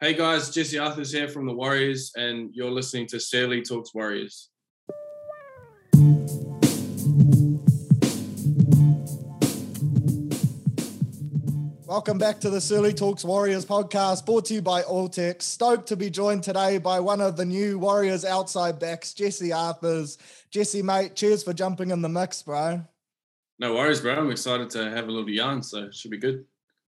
Hey guys, Jesse Arthars here from the Warriors, and you're listening to Surly Talks Warriors. Welcome back to the Surly Talks Warriors podcast, brought to you by Alltech. Stoked to be joined today by one of the new Warriors outside backs, Jesse Arthars. Jesse, mate, cheers for jumping in the mix, bro. No worries, bro. I'm excited to have a little yarn, so it should be good.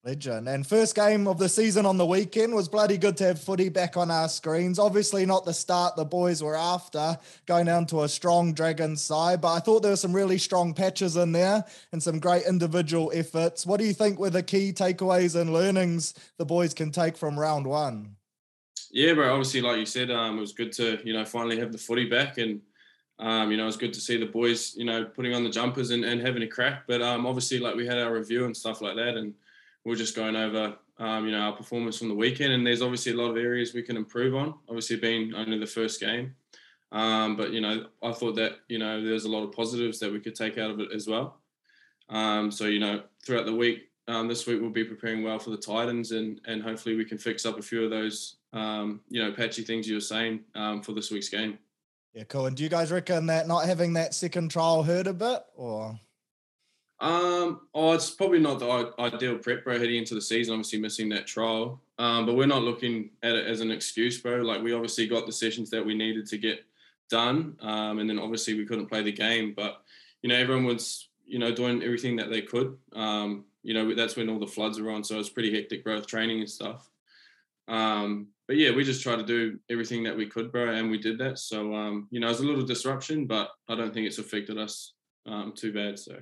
Legend. And first game of the season on the weekend was bloody good to have footy back on our screens. Obviously, not the start the boys were after, going down to a strong Dragons side, but I thought there were some really strong patches in there and some great individual efforts. What do you think were the key takeaways and learnings the boys can take from round one? Yeah, bro. Obviously, like you said, um, it was good to you know finally have the footy back, and um, you know it was good to see the boys you know putting on the jumpers and, and having a crack. But um, obviously, like we had our review and stuff like that, and we're just going over um, you know our performance from the weekend, and there's obviously a lot of areas we can improve on. Obviously, being only the first game, um, but you know I thought that you know there's a lot of positives that we could take out of it as well. Um, so you know throughout the week, um, this week we'll be preparing well for the Titans, and and hopefully we can fix up a few of those um, you know patchy things you were saying um, for this week's game. Yeah, cool. And do you guys reckon that not having that second trial hurt a bit, or? Um, oh, it's probably not the ideal prep, bro, heading into the season, obviously missing that trial. Um, but we're not looking at it as an excuse, bro. Like we obviously got the sessions that we needed to get done. Um, and then obviously we couldn't play the game, but you know, everyone was, you know, doing everything that they could. Um, you know, that's when all the floods were on. So it was pretty hectic growth training and stuff. Um, but yeah, we just tried to do everything that we could, bro, and we did that. So um, you know, it was a little disruption, but I don't think it's affected us um, too bad. So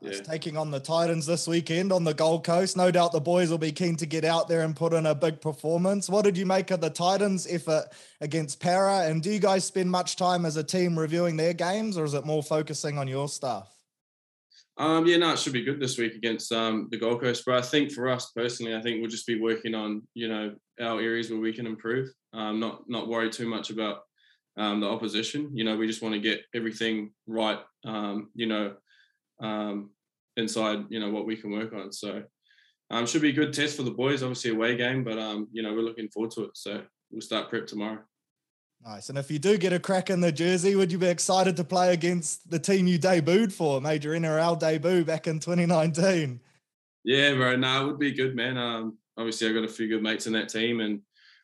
yeah. taking on the Titans this weekend on the Gold Coast. No doubt the boys will be keen to get out there and put in a big performance. What did you make of the Titans' effort against Parra? And do you guys spend much time as a team reviewing their games, or is it more focusing on your stuff? Um, yeah, no, it should be good this week against um, the Gold Coast. But I think for us personally, I think we'll just be working on you know our areas where we can improve. Um, not not worry too much about um, the opposition. You know, we just want to get everything right. Um, you know, um, inside you know what we can work on. So um, should be a good test for the boys. Obviously away game, but um, you know we're looking forward to it. So we'll start prep tomorrow. Nice. And if you do get a crack in the jersey, would you be excited to play against the team you debuted for, major NRL debut back in 2019? Yeah, bro. No, it would be good, man. Um, obviously, I've got a few good mates in that team, and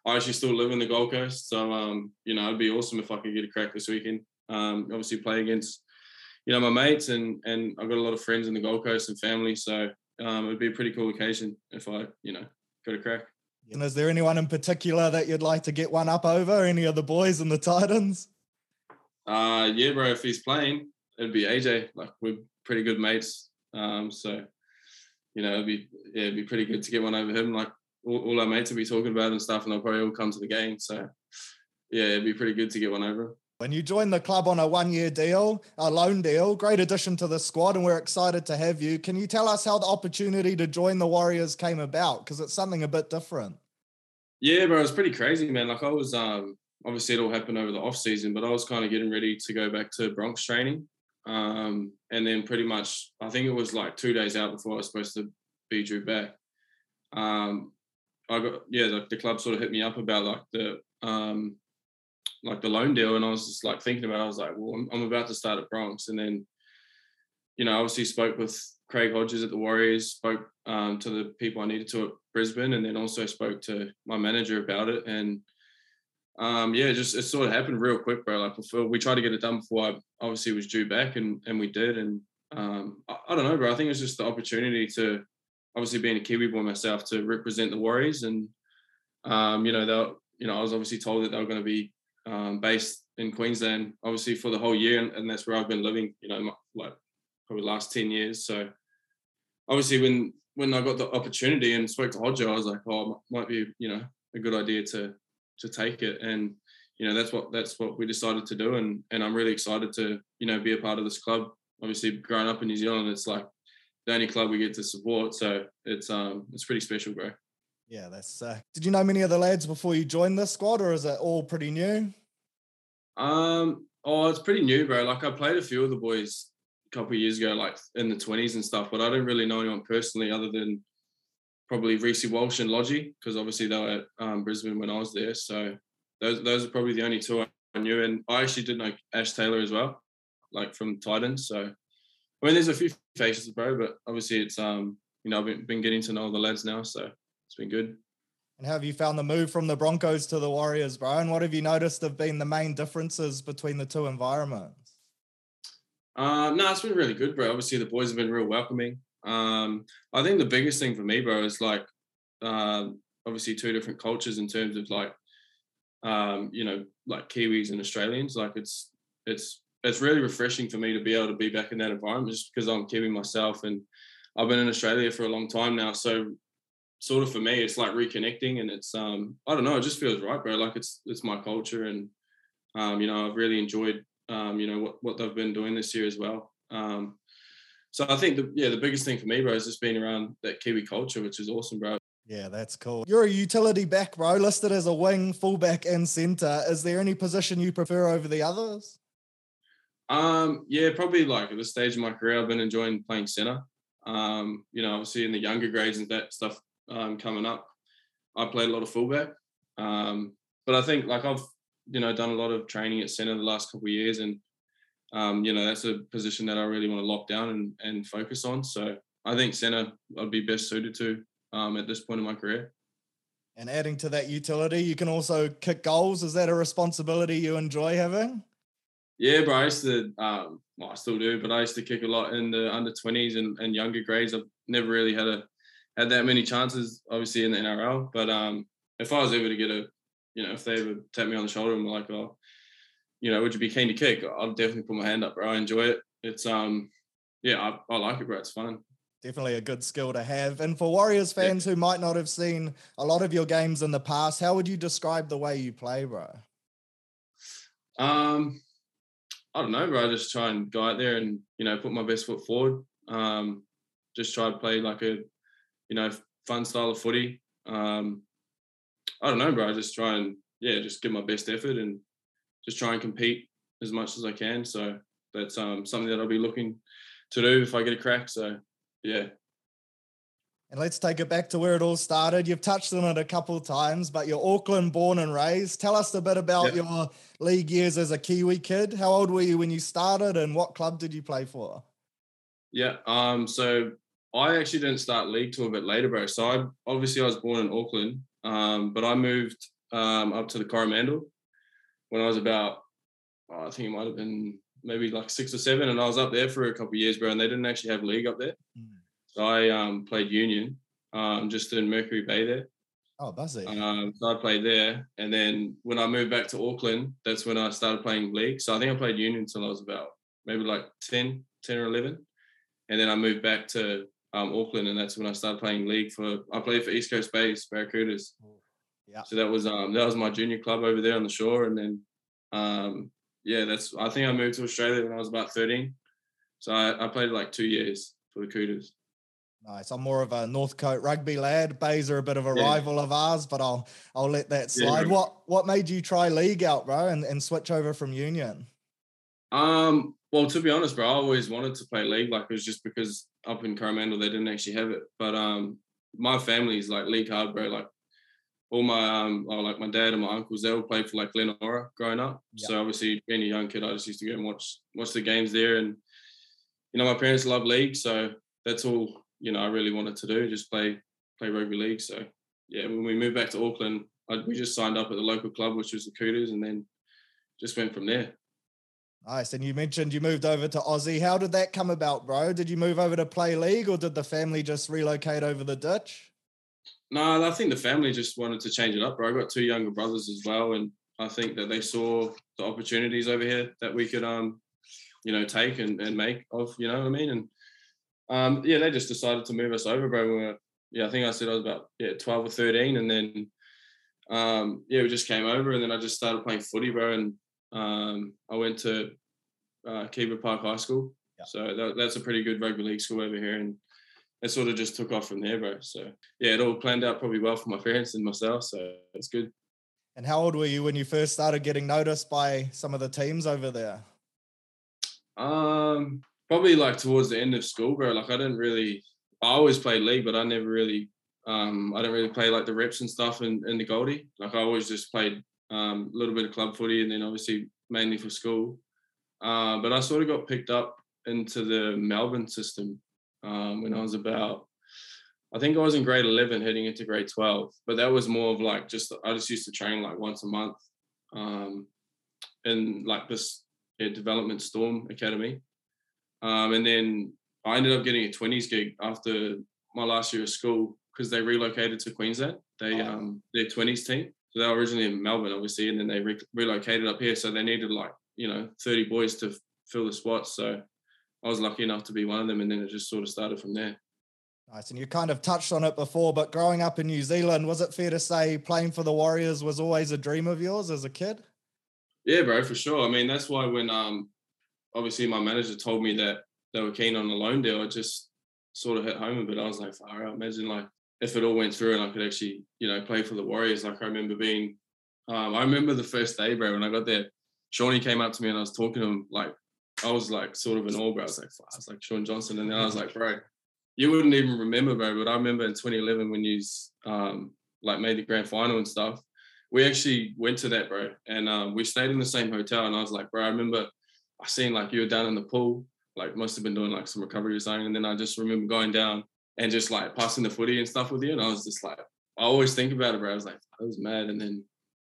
I actually still live in the Gold Coast, so um, you know, it'd be awesome if I could get a crack this weekend. Um, obviously, play against you know, my mates and and I've got a lot of friends in the Gold Coast and family. So um, it'd be a pretty cool occasion if I, you know, got a crack. And is there anyone in particular that you'd like to get one up over? Any of the boys in the Titans? Uh yeah, bro. If he's playing, it'd be AJ. Like we're pretty good mates. Um, so you know, it'd be yeah, it'd be pretty good to get one over him. Like all, all our mates will be talking about and stuff, and they'll probably all come to the game. So yeah, it'd be pretty good to get one over. When you joined the club on a one year deal, a loan deal, great addition to the squad, and we're excited to have you. Can you tell us how the opportunity to join the Warriors came about? Because it's something a bit different. Yeah, bro, it was pretty crazy, man. Like I was um obviously it all happened over the off season, but I was kind of getting ready to go back to Broncs training. Um, and then pretty much I think it was like two days out before I was supposed to be drew back. Um, I got yeah, the, the club sort of hit me up about like the um like the loan deal, and I was just like thinking about. It. I was like, well, I'm, I'm about to start at Broncs, and then, you know, obviously spoke with Craig Hodges at the Warriors, spoke um, to the people I needed to at Brisbane, and then also spoke to my manager about it, and um, yeah, just it sort of happened real quick, bro. Like before, we tried to get it done before I obviously was due back, and and we did, and um, I, I don't know, bro. I think it's just the opportunity to obviously being a Kiwi boy myself to represent the Warriors, and um, you know, they you know, I was obviously told that they were going to be um, based in Queensland, obviously for the whole year, and, and that's where I've been living. You know, like probably the last ten years. So obviously, when when I got the opportunity and spoke to Hodger, I was like, oh, might be you know a good idea to to take it, and you know that's what that's what we decided to do, and and I'm really excited to you know be a part of this club. Obviously, growing up in New Zealand, it's like the only club we get to support, so it's um it's pretty special, bro. Yeah, that's. Uh, did you know many of the lads before you joined this squad, or is it all pretty new? Um. Oh, it's pretty new, bro. Like I played a few of the boys a couple years ago, like in the twenties and stuff, but I don't really know anyone personally other than probably Reece Walsh and Lodgy because obviously they were at um, Brisbane when I was there. So those those are probably the only two I knew, and I actually did know Ash Taylor as well, like from Titans. So I mean, there's a few faces, bro, but obviously it's um you know I've been, been getting to know the lads now, so it's been good. And how have you found the move from the Broncos to the Warriors, bro? And what have you noticed have been the main differences between the two environments? Um, no, it's been really good, bro. Obviously, the boys have been real welcoming. Um, I think the biggest thing for me, bro, is like uh, obviously two different cultures in terms of like um, you know, like Kiwis and Australians. Like it's it's it's really refreshing for me to be able to be back in that environment just because I'm Kiwi myself and I've been in Australia for a long time now. So sort of for me, it's like reconnecting and it's um I don't know, it just feels right, bro. Like it's it's my culture and um, you know, I've really enjoyed um, you know, what, what they've been doing this year as well. Um, so I think the yeah, the biggest thing for me, bro, is just being around that Kiwi culture, which is awesome, bro. Yeah, that's cool. You're a utility back, bro, listed as a wing, fullback, and center. Is there any position you prefer over the others? Um, yeah, probably like at this stage of my career, I've been enjoying playing center. Um, you know, obviously in the younger grades and that stuff um, coming up, I played a lot of fullback. Um, but I think like I've, you know, done a lot of training at center the last couple of years and um, you know, that's a position that I really want to lock down and, and focus on. So I think center I'd be best suited to um, at this point in my career. And adding to that utility, you can also kick goals. Is that a responsibility you enjoy having? Yeah, bro. I used to, um, well, I still do, but I used to kick a lot in the under 20s and, and younger grades. I've never really had a had that many chances, obviously in the NRL. But um, if I was ever to get a, you know, if they ever tap me on the shoulder and were like, oh, you know, would you be keen to kick? I'll definitely put my hand up, bro. I enjoy it. It's um, yeah, I, I like it, bro. It's fun definitely a good skill to have. And for Warriors fans yeah. who might not have seen a lot of your games in the past, how would you describe the way you play, bro? Um, I don't know, bro. I just try and go out there and you know put my best foot forward. Um, just try to play like a you know fun style of footy. Um, I don't know, bro. I just try and yeah, just give my best effort and just try and compete as much as I can. So that's um, something that I'll be looking to do if I get a crack. So yeah. And let's take it back to where it all started. You've touched on it a couple of times, but you're Auckland born and raised. Tell us a bit about yep. your league years as a Kiwi kid. How old were you when you started and what club did you play for? Yeah, um, so I actually didn't start league till a bit later, bro. So I obviously I was born in Auckland, um, but I moved um, up to the Coromandel when I was about, oh, I think it might have been maybe like six or seven, and I was up there for a couple of years, bro. And they didn't actually have league up there, mm. so I um, played union, um, just in Mercury Bay there. Oh, that's it. Um, so I played there, and then when I moved back to Auckland, that's when I started playing league. So I think I played union until I was about maybe like 10, 10 or eleven, and then I moved back to um, Auckland, and that's when I started playing league for. I played for East Coast Bays Barracudas. Yeah. So that was um that was my junior club over there on the shore, and then um yeah, that's. I think I moved to Australia when I was about thirteen, so I, I played like two years for the Cudas. Nice. I'm more of a Northcote rugby lad. Bays are a bit of a yeah. rival of ours, but I'll I'll let that slide. Yeah. What what made you try league out, bro, and, and switch over from union? Um. Well, to be honest, bro, I always wanted to play league. Like it was just because up in Coromandel they didn't actually have it. But um, my family's like league hard, bro. Like all my um oh, like my dad and my uncles they all played for like Glenora growing up. So obviously being a young kid, I just used to go and watch watch the games there, and you know my parents love league, so that's all you know I really wanted to do, just play play rugby league. So yeah, when we moved back to Auckland, I, we just signed up at the local club, which was the Cudas, and then just went from there. Nice. And you mentioned you moved over to Aussie. How did that come about, bro? Did you move over to play league, or did the family just relocate over the ditch? No, I think the family just wanted to change it up, bro. I got two younger brothers as well, and I think that they saw the opportunities over here that we could, um, you know, take and, and make of, you know what I mean? And um, yeah, they just decided to move us over, bro. We were, yeah, I think I said I was about yeah twelve or thirteen, and then um, yeah, we just came over, and then I just started playing footy, bro. And um, I went to uh, Park High School, yeah. so that, that's a pretty good rugby league school over here, and it sort of just took off from there, bro. So yeah, it all planned out probably well for my parents and myself. So it's good. And how old were you when you first started getting noticed by some of the teams over there? Um, probably like towards the end of school, bro. Like I didn't really. I always played league, but I never really Um, I don't really play like the reps and stuff in, in the Goldie. Like I always just played um, a little bit of club footy and then obviously mainly for school. Uh, but I sort of got picked up into the Melbourne system um, when I was about, I think I was in grade 11 heading into grade 12. But that was more of like just, I just used to train like once a month um, in like this yeah, Development Storm Academy. Um, and then I ended up getting a 20s gig after my last year of school because they relocated to Queensland. They oh. um their 20s team. So they were originally in Melbourne, obviously, and then they re- relocated up here. So they needed like you know 30 boys to fill the spots. So I was lucky enough to be one of them, and then it just sort of started from there. Nice, and you kind of touched on it before, but growing up in New Zealand, was it fair to say playing for the Warriors was always a dream of yours as a kid? Yeah, bro, for sure. I mean, that's why when um obviously my manager told me that they were keen on a loan deal, I just sort of hit home a bit. I was like, far out. Imagine like if it all went through and I could actually, you know, play for the Warriors. Like I remember being, um, I remember the first day, bro, when I got there, Shawnee came up to me and I was talking to him like, I was like sort of an awe, bro. I was like, I was like Shaun Johnson. And then I was like, bro, you wouldn't even remember, bro. But I remember in 2011 when you um, like made the grand final and stuff, we actually went to that, bro. And um, we stayed in the same hotel. And I was like, bro, I remember I seen like you were down in the pool, like must have been doing like some recovery or something. And then I just remember going down and just like passing the footy and stuff with you. And I was just like, I always think about it, bro. I was like, I was mad. And then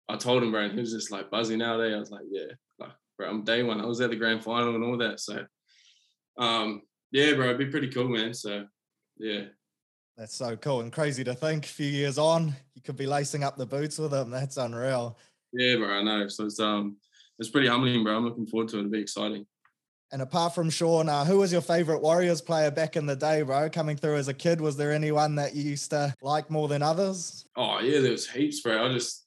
I told him, bro, and he was just like buzzing out there. I was like, yeah, like, bro, I'm day one. I was at the grand final and all that. So, um, yeah, bro, it'd be pretty cool, man. So, yeah. That's so cool and crazy to think. A few years on, you could be lacing up the boots with him. That's unreal. Yeah, bro, I know. So it's um, it's pretty humbling, bro. I'm looking forward to it. It'll be exciting. And apart from Shaun, uh, who was your favorite Warriors player back in the day, bro? Coming through as a kid, was there anyone that you used to like more than others? Oh yeah, there was heaps, bro. I just,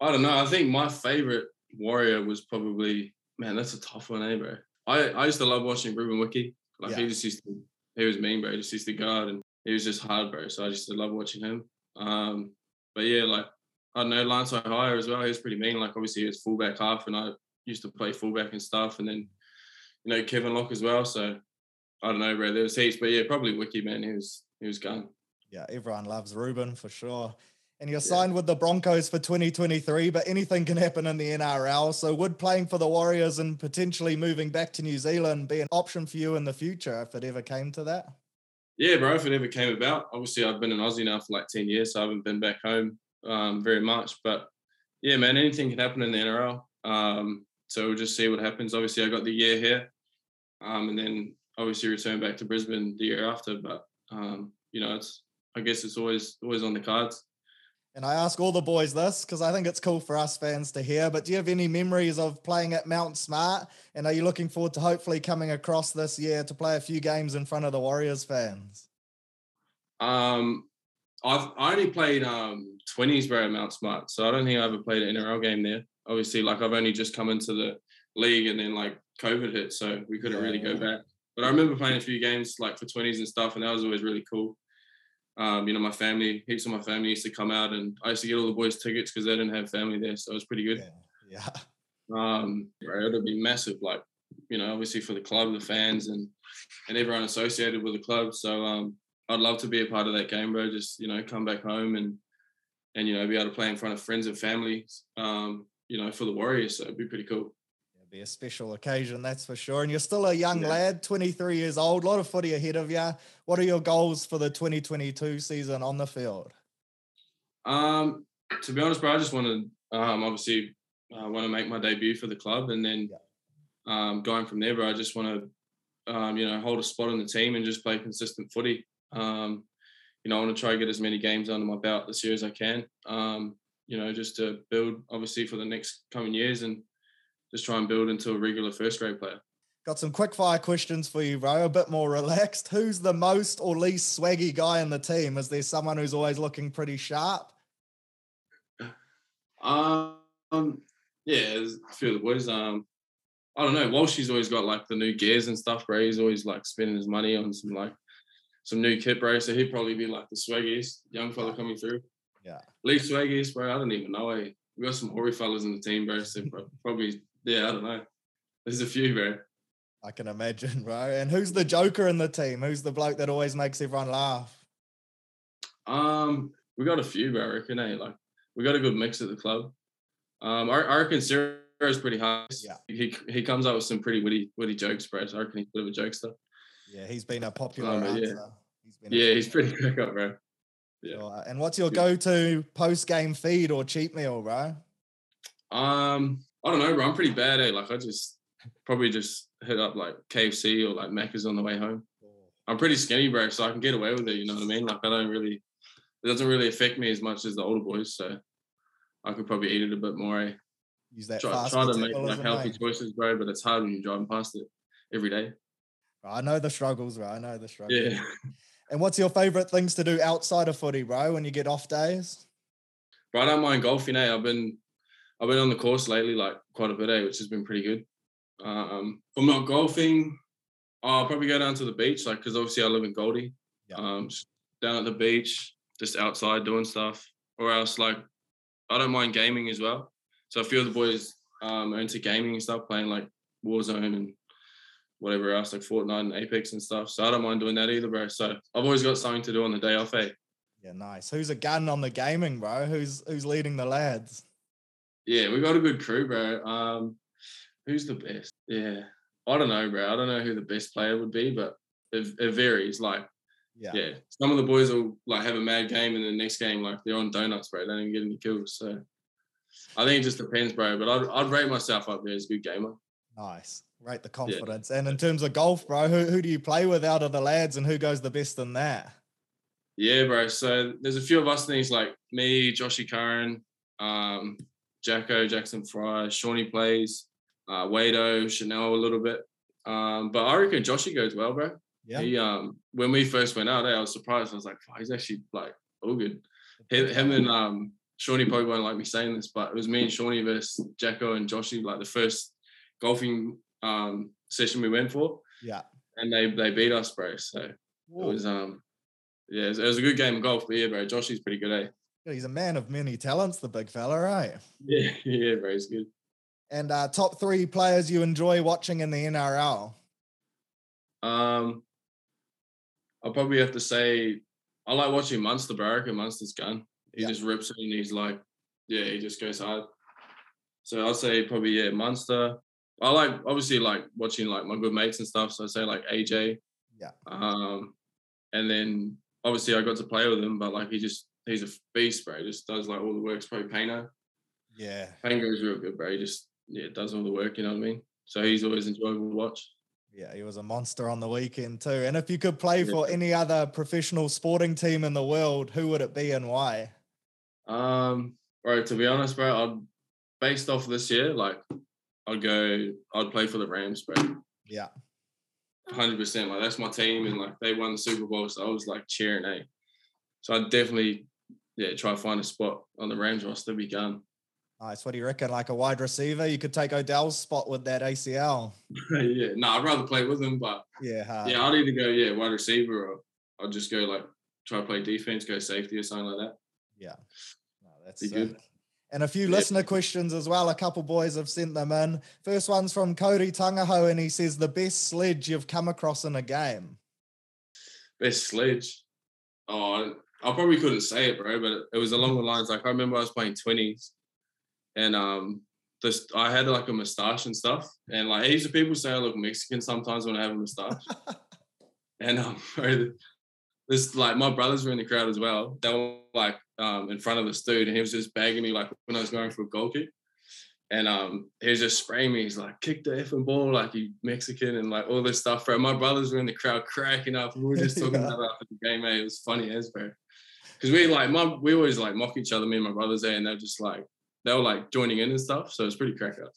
I don't know. I think my favorite Warrior was probably, man, that's a tough one, eh, bro. I, I used to love watching Ruben Wiki. Like yeah. he just used to, he was mean, bro. He just used to guard and he was just hard, bro. So I just love watching him. Um, but yeah, like I don't know, Lance Hohaia as well. He was pretty mean. Like obviously he was fullback half, and I used to play fullback and stuff. And then you know Kevin Locke as well. So I don't know, bro. There was heaps, but yeah, probably Wiki man. He was he was gone. Yeah, everyone loves Ruben for sure. And you're signed yeah. with the Broncos for 2023, but anything can happen in the NRL. So would playing for the Warriors and potentially moving back to New Zealand be an option for you in the future if it ever came to that? Yeah, bro. If it ever came about, obviously I've been in Aussie now for like 10 years, so I haven't been back home um, very much. But yeah, man, anything can happen in the NRL. Um, so we'll just see what happens. Obviously, I got the year here um, and then obviously return back to Brisbane the year after. But um, you know, it's I guess it's always always on the cards. And I ask all the boys this because I think it's cool for us fans to hear. But do you have any memories of playing at Mount Smart? And are you looking forward to hopefully coming across this year to play a few games in front of the Warriors fans? Um, I've I only played um 20s bro at Mount Smart, so I don't think I ever played an NRL game there. Obviously, like I've only just come into the league, and then like COVID hit, so we couldn't really go back. But I remember playing a few games like for 20s and stuff, and that was always really cool. Um, you know, my family, heaps of my family used to come out, and I used to get all the boys tickets because they didn't have family there, so it was pretty good. Yeah. yeah. Um, right, it'll be massive, like you know, obviously for the club, the fans, and and everyone associated with the club. So um, I'd love to be a part of that game, bro. Just you know, come back home and and you know, be able to play in front of friends and family. Um, you know, for the Warriors, so it'd be pretty cool be a special occasion, that's for sure. And you're still a young yeah. lad, 23 years old, a lot of footy ahead of you. What are your goals for the 2022 season on the field? Um, to be honest, bro, I just want to um, obviously uh, want to make my debut for the club, and then yeah. um, going from there, bro, I just want to um, you know hold a spot on the team and just play consistent footy. Um, you know, I want to try to get as many games under my belt this year as I can. Um, you know, just to build obviously for the next coming years and just try and build into a regular first grade player. Got some quick fire questions for you, bro. A bit more relaxed. Who's the most or least swaggy guy in the team? Is there someone who's always looking pretty sharp? Um, yeah, there's a few of the boys. Um, I don't know. Walshy's always got like the new gears and stuff, bro. He's always like spending his money on some like some new kit, bro. So he'd probably be like the swaggiest young fella coming through. Yeah. Least swaggiest, bro. I don't even know. Eh? We got some hoary fellas in the team, bro. So probably yeah, I don't know. There's a few, bro. I can imagine, bro. And who's the joker in the team? Who's the bloke that always makes everyone laugh? Um, we got a few, bro. I reckon. Eh? Like we got a good mix at the club. Um, I, I reckon Ciro's pretty hard. Yeah. He he comes up with some pretty witty witty jokes, bro. So I reckon he's a bit of a jokester. Yeah, he's been a popular Um, but yeah. answer. He's been Yeah, he's pretty crack up, bro. yeah. Sure. And what's your go-to post-game feed or cheat meal, bro? Um, I don't know, bro. I'm pretty bad, eh? Like I just probably just hit up like KFC or like Macca's on the way home. I'm pretty skinny, bro, so I can get away with it. You know what I mean? Like I don't really, it doesn't really affect me as much as the older boys. So I could probably eat it a bit more. Eh? Use that Try, fast try to make like healthy mate. choices, bro, but it's hard when you're driving past it every day. I know the struggles, bro. I know the struggles. Yeah. And what's your favorite things to do outside of footy, bro, when you get off days? Bro, I don't mind golfing. Eh? I've been I've been on the course lately, like quite a bit, eh? which has been pretty good. Um, if I'm not golfing, I'll probably go down to the beach, like because obviously I live in Goldie. Yeah. Um, down at the beach, just outside doing stuff, or else like I don't mind gaming as well. So a few of the boys um, are into gaming and stuff, playing like Warzone and whatever else, like Fortnite and Apex and stuff. So I don't mind doing that either, bro. So I've always got something to do on the day off, eh? Yeah, nice. Who's a gun on the gaming, bro? Who's who's leading the lads? Yeah, we got a good crew, bro. Um, who's the best? Yeah, I don't know, bro. I don't know who the best player would be, but it, it varies. Like, Yeah. yeah. some of the boys will like have a mad game, and the next game, like they're on donuts, bro. They don't even get any kills. So I think it just depends, bro. But I'd, I'd rate myself up there as a good gamer. Nice. Rate the confidence. And in terms of golf, bro, who who do you play with out of the lads and who goes the best in that? Yeah, bro. So there's a few of us things like me, Joshy Curran, um, Jacko, Jackson Frei, Shawnee plays, uh, Wado, Chanel a little bit. Um, but I reckon Joshy goes well, bro. Yeah. He um when we first went out there, I was surprised. I was like, "Fuck, he's actually like all good. Him, him and um Shawnee probably won't like me saying this, but it was me and Shawnee versus Jacko and Joshy, like the first golfing um session we went for, Yeah. and they they beat us, bro. So it was um yeah, it was, it was a good game of golf. But yeah, bro, Joshy's pretty good, eh? He's a man of many talents, the big fella, right? Yeah, yeah, very good. And uh, top three players you enjoy watching in the NRL. Um, I'll probably have to say I like watching Munster, bro. And Munster's gun. He Yeah. just rips it and he's like, yeah, he just goes hard. So I'll say probably yeah, Munster. I like obviously like watching like my good mates and stuff. So I say like AJ. Yeah. Um, and then obviously I got to play with him, but like he just he's a beast, bro. He just does like all the work. Probably Payno. Yeah. Pango's real good, bro. He just yeah does all the work. You know what I mean? So he's always enjoyable to watch. Yeah, he was a monster on the weekend too. And if you could play Yeah. for any other professional sporting team in the world, who would it be and why? Um, bro, to be honest, bro, I'd based off this year, like I'd go, I'd play for the Rams, bro. Yeah. Hundred percent. Like that's my team, and like they won the Super Bowl, so I was like cheering, eh? So I'd definitely, yeah, try to find a spot on the Rams roster. Be gun. Nice. What do you reckon? Like a wide receiver? You could take Odell's spot with that ACL. yeah, no, I'd rather play with him, but Yeah. hard. yeah, I'd either go, yeah, wide receiver, or I'd just go like try to play defense, go safety or something like that. Yeah. No, that's Be good. And a few Yep. listener questions as well. A couple boys have sent them in. First one's from Cody Tangaho, and he says the best sledge you've come across in a game. Best sledge. Oh, I probably couldn't say it, bro, but it, was along the lines like I remember I was playing twenties, and um, this I had like a moustache and stuff, and like heaps of people say I look Mexican sometimes when I have a moustache, and um, bro, this like my brothers were in the crowd as well. They were like um in front of this dude, and he was just bagging me like when I was going for a goal kick. And um, he was just spraying me. He's like, "Kick the effing ball, like you Mexican," and like all this stuff, bro. My brothers were in the crowd cracking up. We were just talking Yeah. about after the game, mate. It was funny as, bro. Because we like, my we always like mock each other, me and my brothers there, and they're just like, they were like joining in and stuff. So it's pretty crack up.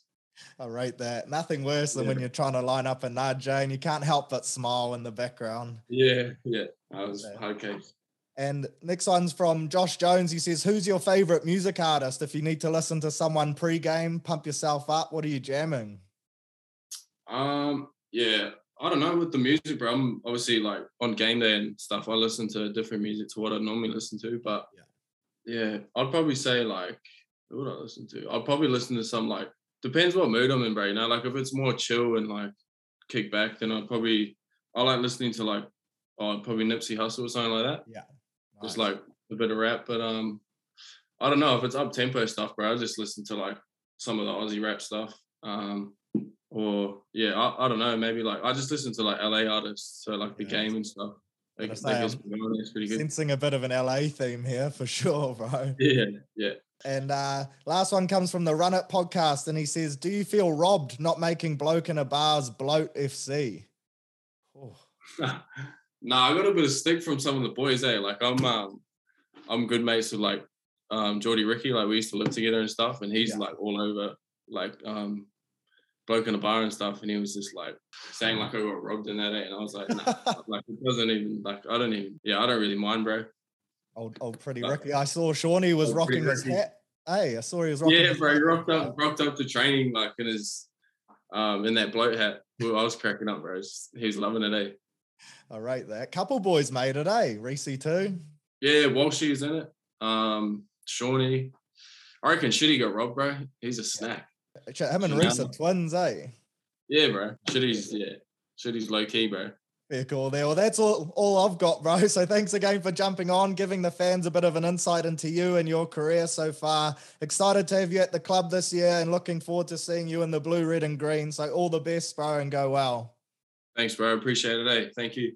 I rate that. Nothing worse than when you're trying to line up a nudge, and you can't help but smile in the background. Yeah, yeah. I was Yeah. okay. And next one's from Josh Jones. He says, Who's your favorite music artist? If you need to listen to someone pre-game, pump yourself up, what are you jamming? Um, yeah, I don't know with the music, bro. I'm obviously like on game day and stuff. I listen to different music to what I normally listen to, but yeah, I'd probably say like, what would I listen to? I'd probably listen to some like depends what mood I'm in, bro. You know, like if it's more chill and like kick back, then I'd probably I like listening to like oh probably Nipsey Hussle or something like that. Yeah. Just like a bit of rap, but um, I don't know if it's up tempo stuff, bro. I just listen to like some of the Aussie rap stuff. Um, yeah, I, I don't know. Maybe like I just listen to like LA artists, so like the Yeah. game and stuff. Like, say, pretty good. Sensing a bit of an LA theme here for sure, bro. Yeah, yeah. And uh, last one comes from the Run It podcast, and he says, "Do you feel robbed not making bloke in a bar's bloat FC?" Oh, nah, I got a bit of stick from some of the boys, eh? Like I'm um I'm good mates with like um Geordie Riki, like we used to live together and stuff, and he's Yeah. like all over like um bloke in a bar and stuff, and he was just like saying like I got robbed in that, eh? And I was like, nah, like it doesn't even like I don't even yeah, I don't really mind, bro. old, old pretty Uh, Riki. I saw Shawnee was rocking his hat. Hey, I saw he was rocking. Yeah, bro, he rocked up rocked up to training like in his um in that bloat hat. I was cracking up, bro. He was loving it, eh? I rate that. Couple boys made it, eh? Reece too. Yeah, Walshy's in it. Um, Shawnee. I reckon Shitty got robbed, bro. He's a snack. Ch- Him and Yeah. Reece are twins, eh? Yeah, bro. Shitty's yeah. Shitty's low key, bro. Fair cool there. Well, that's all, all I've got, bro. So thanks again for jumping on, giving the fans a bit of an insight into you and your career so far. Excited to have you at the club this year and looking forward to seeing you in the blue, red, and green. So all the best, bro, and go well. Thanks, bro. Appreciate it, eh? Thank you.